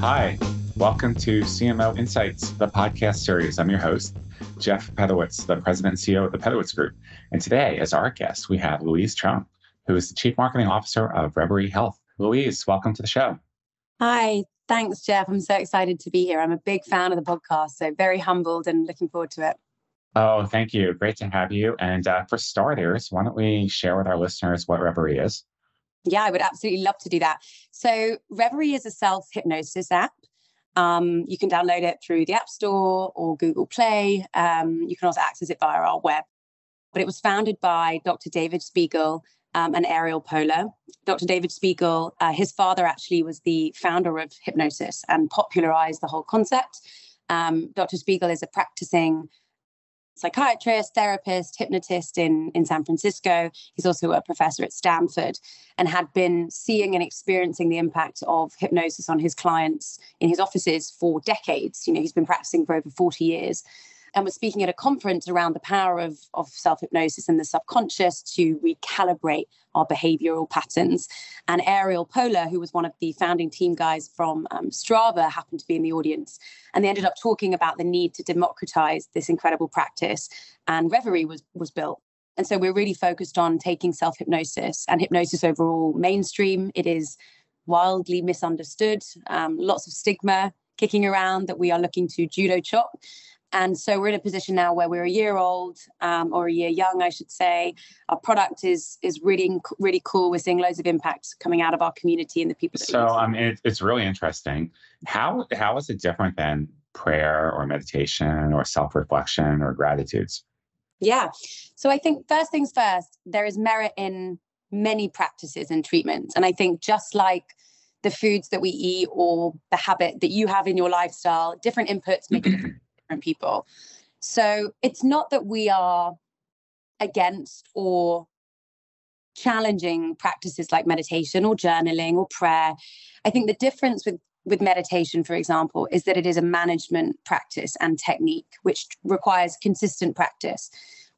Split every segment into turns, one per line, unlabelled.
Hi, welcome to CMO Insights, the podcast series. I'm your host, Jeff Pedowitz, the president and CEO of the Pedowitz Group. And today, as our guest, we have Louise Troen, who is the Chief Marketing Officer of Reveri Health. Louise, welcome to the show.
Hi, thanks, Jeff. I'm so excited to be here. I'm a big fan of the podcast, so very humbled and looking forward to it.
Oh, thank you. Great to have you. And uh, for starters, why don't we share with our listeners what Reveri is?
Yeah, I would absolutely love to do that. So, Reveri is a self hypnosis app. Um, you can download it through the App Store or Google Play. Um, you can also access it via our web. But it was founded by Dr. David Spiegel um, and Ariel Poler. Dr. David Spiegel, uh, his father actually was the founder of hypnosis and popularized the whole concept. Um, Dr. Spiegel is a practicing psychiatrist, therapist, hypnotist in, in San Francisco. He's also a professor at Stanford and had been seeing and experiencing the impact of hypnosis on his clients in his offices for decades. You know, he's been practicing for over 40 years and was speaking at a conference around the power of, of self hypnosis and the subconscious to recalibrate our behavioral patterns. And Ariel Poler, who was one of the founding team guys from um, Strava, happened to be in the audience. And they ended up talking about the need to democratize this incredible practice. And Reveri was, was built. And so we're really focused on taking self hypnosis and hypnosis overall mainstream. It is wildly misunderstood, um, lots of stigma kicking around that we are looking to judo chop. And so we're in a position now where we're a year old um, or a year young, I should say. Our product is is really really cool. We're seeing loads of impact coming out of our community and the people.
so I mean, it, it's really interesting. How how is it different than prayer or meditation or self reflection or gratitudes?
Yeah. So I think first things first, there is merit in many practices and treatments, and I think just like the foods that we eat or the habit that you have in your lifestyle, different inputs make a different different people. So it's not that we are against or challenging practices like meditation or journaling or prayer. I think the difference with with meditation, for example, is that it is a management practice and technique, which requires consistent practice.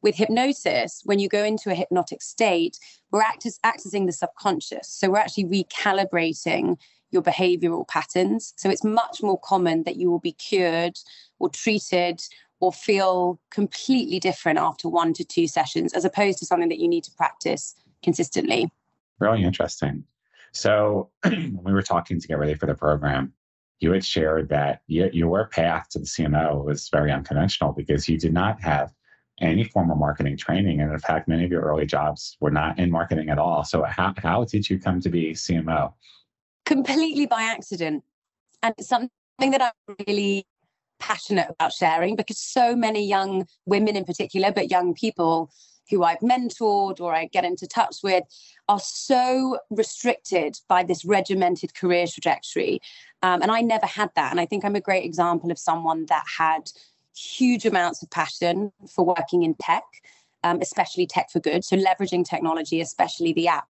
With hypnosis, when you go into a hypnotic state, we're accessing the subconscious. So we're actually recalibrating your behavioral patterns. So it's much more common that you will be cured or treated or feel completely different after one to two sessions, as opposed to something that you need to practice consistently.
Really interesting. So when we were talking to get ready for the program, you had shared that your path to the CMO was very unconventional because you did not have any formal marketing training. And in fact, many of your early jobs were not in marketing at all. So how, how did you come to be CMO?
Completely by accident. And it's something that I'm really passionate about sharing because so many young women in particular, but young people who I've mentored or I get into touch with are so restricted by this regimented career trajectory. Um, and I never had that. And I think I'm a great example of someone that had huge amounts of passion for working in tech, um, especially tech for good. So leveraging technology, especially the app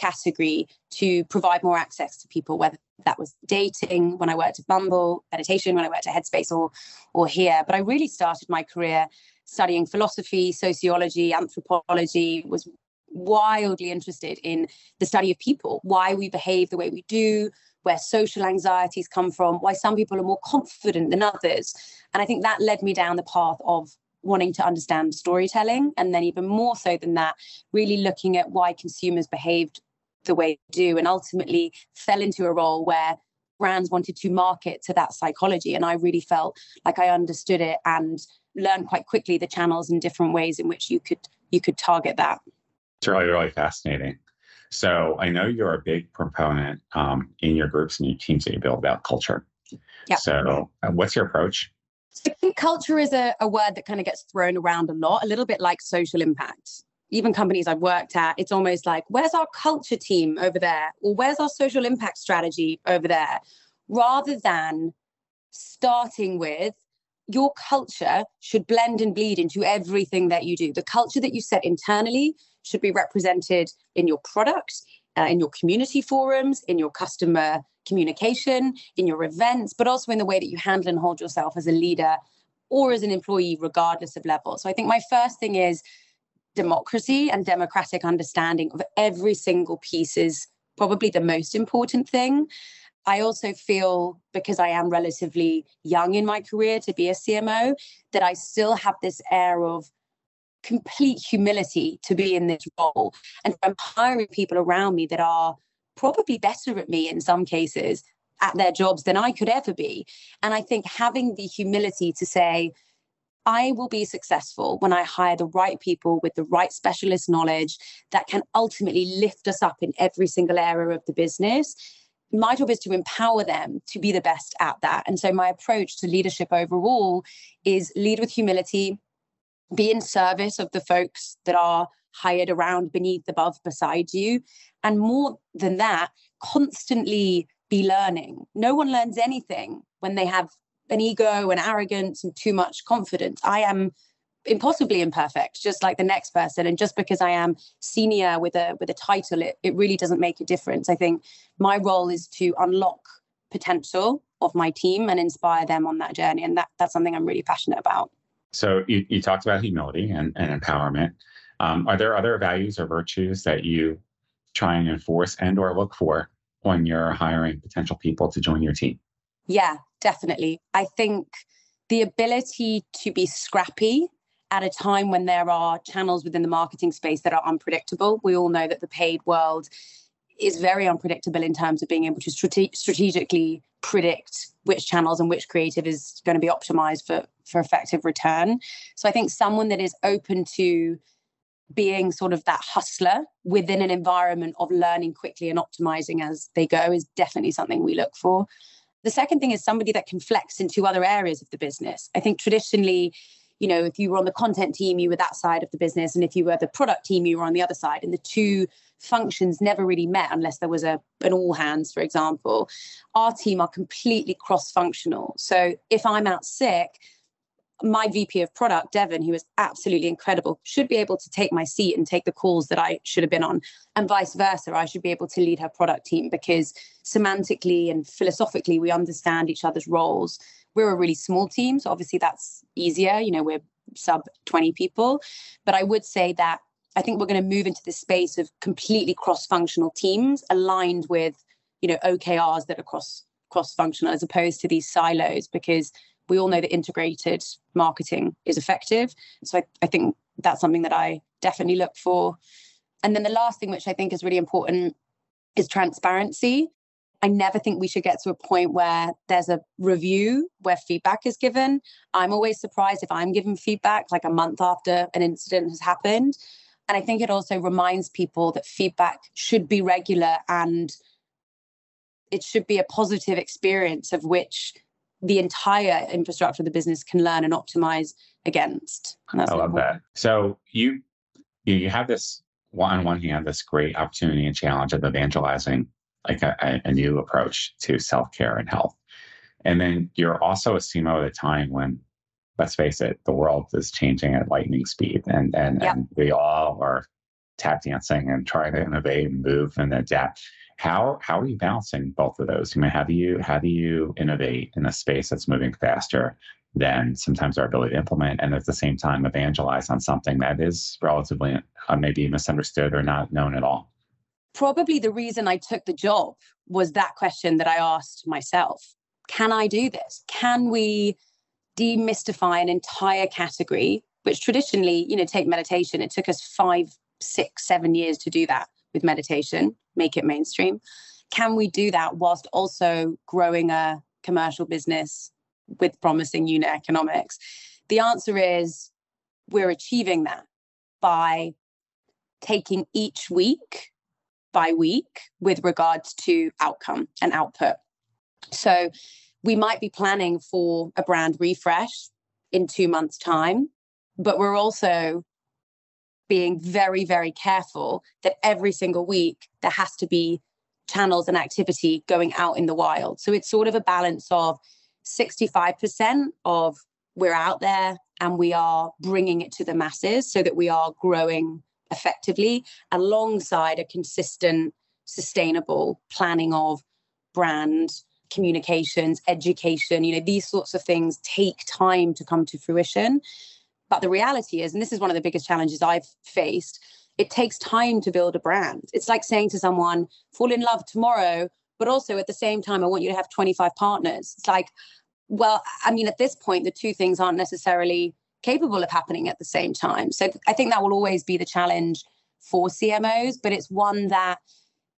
category to provide more access to people, whether that was dating when I worked at Bumble, meditation when I worked at Headspace or or here. But I really started my career studying philosophy, sociology, anthropology, was wildly interested in the study of people, why we behave the way we do, where social anxieties come from, why some people are more confident than others. And I think that led me down the path of wanting to understand storytelling. And then, even more so than that, really looking at why consumers behaved the way they do and ultimately fell into a role where brands wanted to market to that psychology. And i really felt like i understood it and learned quite quickly the channels and different ways in which you could you could target that.
It's really really fascinating. So i know you're a big proponent um, in your groups and your teams that you build about culture.
Yeah.
so uh, what's your approach?
I think culture is a, a word that kind of gets thrown around a lot, a little bit like social impact even companies I've worked at, it's almost like, where's our culture team over there? Or where's our social impact strategy over there? Rather than starting with, your culture should blend and bleed into everything that you do. The culture that you set internally should be represented in your product, uh, in your community forums, in your customer communication, in your events, but also in the way that you handle and hold yourself as a leader or as an employee, regardless of level. So I think my first thing is democracy and democratic understanding of every single piece is probably the most important thing. I also feel because I am relatively young in my career to be a CMO that I still have this air of complete humility to be in this role. And I'm hiring people around me that are probably better at me in some cases at their jobs than I could ever be. And I think having the humility to say, I will be successful when I hire the right people with the right specialist knowledge that can ultimately lift us up in every single area of the business. My job is to empower them to be the best at that. And so, my approach to leadership overall is lead with humility, be in service of the folks that are hired around, beneath, above, beside you. And more than that, constantly be learning. No one learns anything when they have an ego and arrogance and too much confidence. I am impossibly imperfect just like the next person and just because i am senior with a with a title it, it really doesn't make a difference i think my role is to unlock potential of my team and inspire them on that journey and that that's something i'm really passionate about
so you, you talked about humility and, and empowerment. Um, are there other values or virtues that you try and enforce and or look for when you're hiring potential people to join your team?
Yeah, definitely. I think the ability to be scrappy at a time when there are channels within the marketing space that are unpredictable. We all know that the paid world is very unpredictable in terms of being able to strate- strategically predict which channels and which creative is going to be optimized for for effective return so i think someone that is open to being sort of that hustler within an environment of learning quickly and optimizing as they go is definitely something we look for the second thing is somebody that can flex into other areas of the business i think traditionally you know, if you were on the content team, you were that side of the business. And if you were the product team, you were on the other side. And the two functions never really met unless there was a an all hands, for example. Our team are completely cross-functional. So if I'm out sick, my VP of product, Devon, who is absolutely incredible, should be able to take my seat and take the calls that I should have been on, and vice versa. I should be able to lead her product team because semantically and philosophically, we understand each other's roles we're a really small team. So obviously that's easier. You know, we're sub 20 people. But I would say that I think we're going to move into this space of completely cross-functional teams aligned with, you know, OKRs that are cross cross-functional as opposed to these silos because we all know that integrated marketing is effective. So I, I think that's something that I definitely look for. And then the last thing, which I think is really important, is transparency. I never think we should get to a point where there's a review where feedback is given. I'm always surprised if I'm given feedback like a month after an incident has happened. And I think it also reminds people that feedback should be regular and it should be a positive experience of which the entire infrastructure of the business can learn and optimize against.
And I love that. So you you have this one on one hand this great opportunity and challenge of evangelizing like a, a new approach to self care and health. And then you're also a CMO at a time when, let's face it, the world is changing at lightning speed, and and, and we all are tap dancing and trying to innovate and move and adapt. How how are you balancing both of those? I mean, how do you how do you innovate in a space that's moving faster than sometimes our ability to implement, and at the same time evangelize on something that is relatively uh, maybe misunderstood or not known at all?
probably the reason I took the job was that question that I asked myself Can I do this? Can we demystify an entire category, which traditionally, you know, take meditation? It took us five, six, seven years to do that with meditation, make it mainstream. Can we do that whilst also growing a commercial business with promising unit economics? The answer is we're achieving that by taking each week by week with regards to outcome and output. So we might be planning for a brand refresh in two months' time, but we're also being very, very careful that every single week there has to be channels and activity going out in the wild. So it's sort of a balance of 65% of we're out there and we are bringing it to the masses so that we are growing effectively alongside a consistent, sustainable planning of brand communications, education, you know, these sorts of things take time to come to fruition. But the reality is, and this is one of the biggest challenges I've faced, it takes time to build a brand. It's like saying to someone, fall in love tomorrow, but also at the same time, I want you to have 25 partners. It's like, well, I mean, at this point, the two things aren't necessarily capable of happening at the same time. So I think that will always be the challenge for CMOs, but it's one that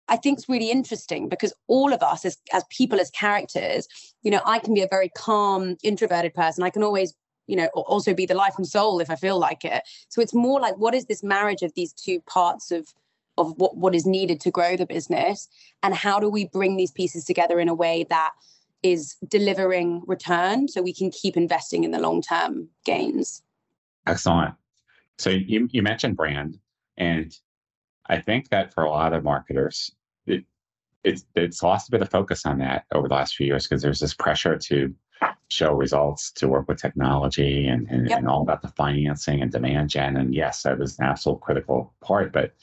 I think is really interesting because all of us as, as people, as characters, you know, I can be a very calm, introverted person. I can always, you know, also be the life and soul if I feel like it. So it's more like what is this marriage of these two parts of of what, what is needed to grow the business and how do we bring these pieces together in a way that is delivering return so we can keep investing in the long term gains.
Excellent. So you, you mentioned brand, and I think that for a lot of marketers, it, it's, it's lost a bit of focus on that over the last few years because there's this pressure to show results, to work with technology, and, and, yep. and all about the financing and demand gen. And yes, that is an absolute critical part, but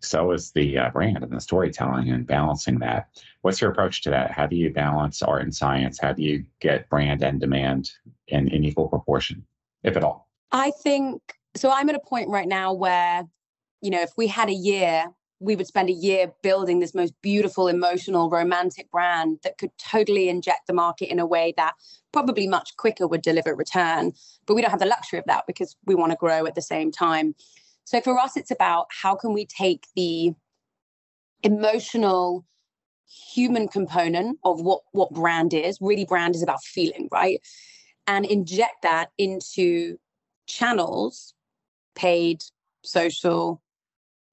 so is the uh, brand and the storytelling and balancing that. What's your approach to that? How do you balance art and science? How do you get brand and demand in, in equal proportion, if at all?
I think so. I'm at a point right now where, you know, if we had a year, we would spend a year building this most beautiful, emotional, romantic brand that could totally inject the market in a way that probably much quicker would deliver return. But we don't have the luxury of that because we want to grow at the same time. So for us, it's about how can we take the emotional human component of what what brand is really brand is about feeling right and inject that into channels paid social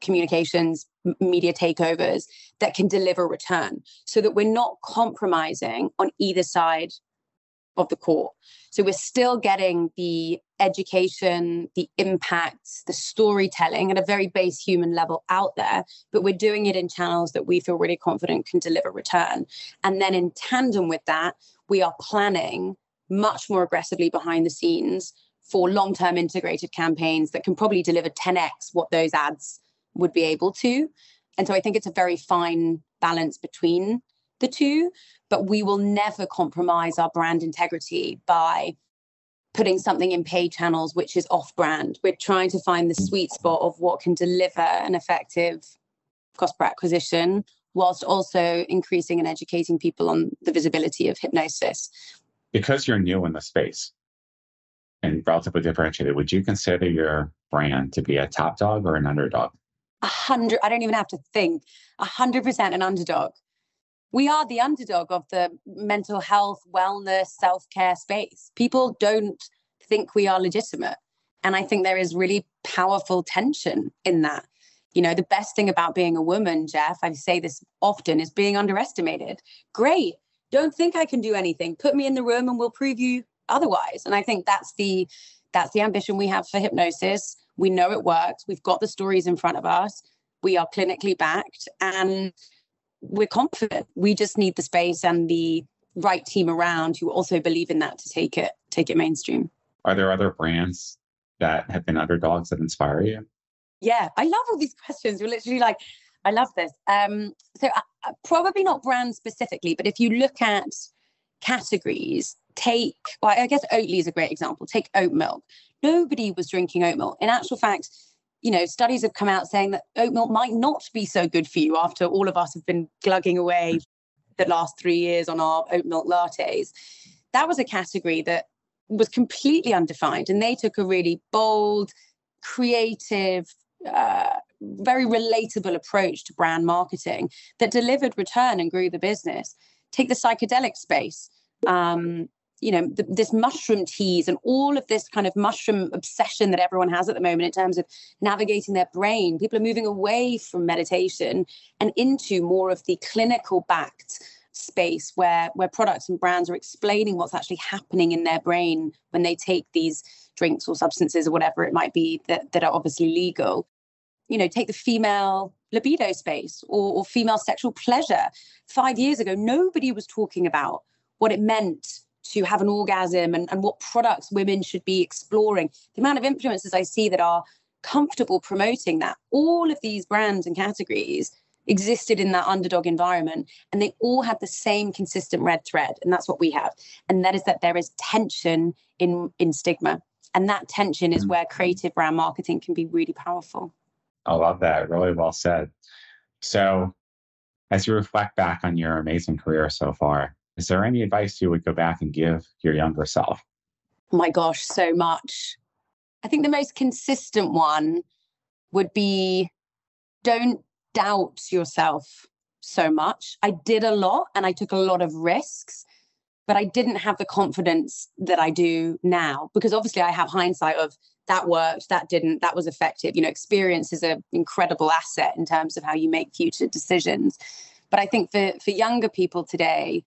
communications media takeovers that can deliver return so that we're not compromising on either side of the core so we're still getting the education, the impact, the storytelling at a very base human level out there, but we're doing it in channels that we feel really confident can deliver return. And then in tandem with that, we are planning much more aggressively behind the scenes for long term integrated campaigns that can probably deliver 10x what those ads would be able to. And so I think it's a very fine balance between the two, but we will never compromise our brand integrity by putting something in paid channels which is off brand. We're trying to find the sweet spot of what can deliver an effective cost per acquisition whilst also increasing and educating people on the visibility of hypnosis.
Because you're new in the space and relatively differentiated, would you consider your brand to be a top dog or an underdog?
A hundred, I don't even have to think, a hundred percent an underdog we are the underdog of the mental health, wellness, self care space. People don't think we are legitimate. And I think there is really powerful tension in that. You know, the best thing about being a woman, Jeff, I say this often, is being underestimated. Great. Don't think I can do anything. Put me in the room and we'll prove you otherwise. And I think that's the that's the ambition we have for hypnosis. We know it works. We've got the stories in front of us. We are clinically backed. And we're confident. We just need the space and the right team around who also believe in that to take it take it mainstream.
Are there other brands that have been underdogs that inspire you?
Yeah, I love all these questions. We're literally like, I love this. Um, so uh, uh, probably not brand specifically, but if you look at categories, take well, I guess Oatly is a great example. Take oat milk. Nobody was drinking oat milk. In actual fact, you know, studies have come out saying that oat milk might not be so good for you after all of us have been glugging away the last three years on our oat milk lattes. That was a category that was completely undefined. And they took a really bold, creative, uh, very relatable approach to brand marketing that delivered return and grew the business. Take the psychedelic space. Um, you know the, this mushroom teas and all of this kind of mushroom obsession that everyone has at the moment in terms of navigating their brain. People are moving away from meditation and into more of the clinical backed space where where products and brands are explaining what's actually happening in their brain when they take these drinks or substances or whatever it might be that, that are obviously legal. You know take the female libido space or, or female sexual pleasure. Five years ago nobody was talking about what it meant to have an orgasm and, and what products women should be exploring. The amount of influencers I see that are comfortable promoting that, all of these brands and categories existed in that underdog environment and they all had the same consistent red thread and that's what we have. And that is that there is tension in in stigma. And that tension is mm. where creative brand marketing can be really powerful.
I love that. Really well said. So as you reflect back on your amazing career so far, is there any advice you would go back and give your younger self?
My gosh, so much. I think the most consistent one would be don't doubt yourself so much. I did a lot and I took a lot of risks, but I didn't have the confidence that I do now because obviously I have hindsight of that worked, that didn't, that was effective. You know, experience is an incredible asset in terms of how you make future decisions. But I think for for younger people today,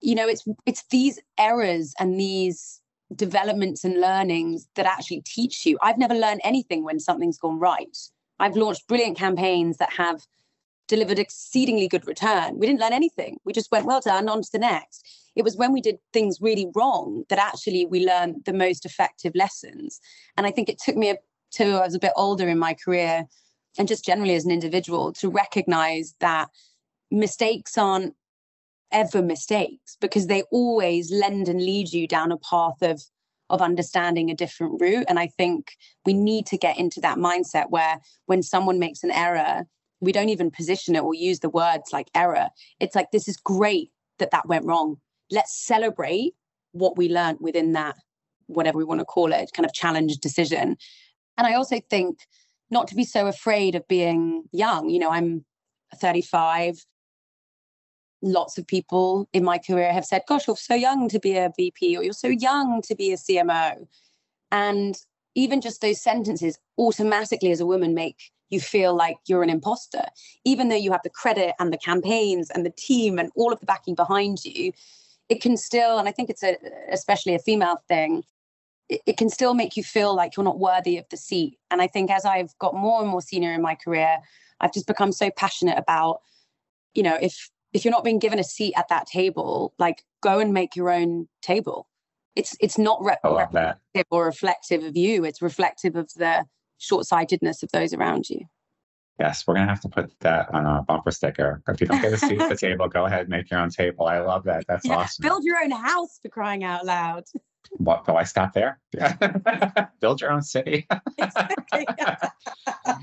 you know, it's it's these errors and these developments and learnings that actually teach you. I've never learned anything when something's gone right. I've launched brilliant campaigns that have delivered exceedingly good return. We didn't learn anything. We just went, well done, on to the next. It was when we did things really wrong that actually we learned the most effective lessons. And I think it took me to, I was a bit older in my career and just generally as an individual to recognize that mistakes aren't ever mistakes because they always lend and lead you down a path of of understanding a different route. And i think we need to get into that mindset where when someone makes an error we don't even position it or use the words like error. It's like this is great that that went wrong. Let's celebrate what we learned within that whatever we want to call it kind of challenge decision. And i also think not to be so afraid of being young. You know i'm 35 lots of people in my career have said, Gosh, you're so young to be a VP, or you're so young to be a CMO. And even just those sentences automatically, as a woman, make you feel like you're an imposter, even though you have the credit and the campaigns and the team and all of the backing behind you. It can still, and I think it's a, especially a female thing, it, it can still make you feel like you're not worthy of the seat. And I think as I've got more and more senior in my career, I've just become so passionate about, you know, if if you're not being given a seat at that table, like go and make your own table. It's it's not re- reflective or reflective of you. It's reflective of the short-sightedness of those around you.
Yes, we're gonna have to put that on a bumper sticker. If you don't get a seat at the table, go ahead and make your own table. I love that. That's yeah, awesome.
Build your own house for crying out loud.
What do I stop there? Build your own city. uh,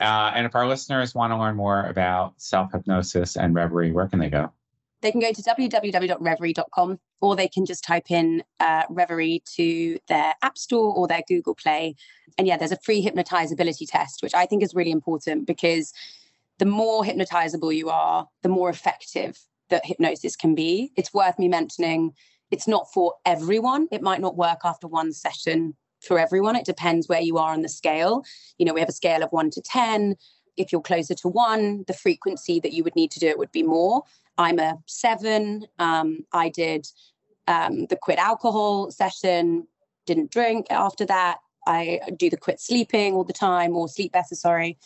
and if our listeners want to learn more about self hypnosis and Reveri, where can they go?
They can go to www.reveri.com or they can just type in uh, Reveri to their App Store or their Google Play. And yeah, there's a free hypnotizability test, which I think is really important because the more hypnotizable you are, the more effective that hypnosis can be. It's worth me mentioning it's not for everyone. It might not work after one session for everyone. It depends where you are on the scale. You know, we have a scale of one to 10. If you're closer to one, the frequency that you would need to do it would be more. I'm a seven. Um, I did um, the quit alcohol session, didn't drink after that. I do the quit sleeping all the time or sleep better, sorry.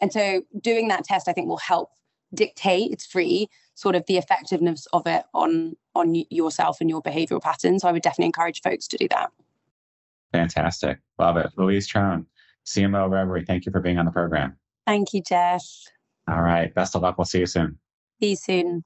And so doing that test, I think, will help dictate, it's free, sort of the effectiveness of it on on yourself and your behavioral patterns. I would definitely encourage folks to do that.
Fantastic. Love it. Louise Troen, CMO of Reveri, thank you for being on the program.
Thank you, Jeff.
All right. Best of luck. We'll see you soon.
See you soon.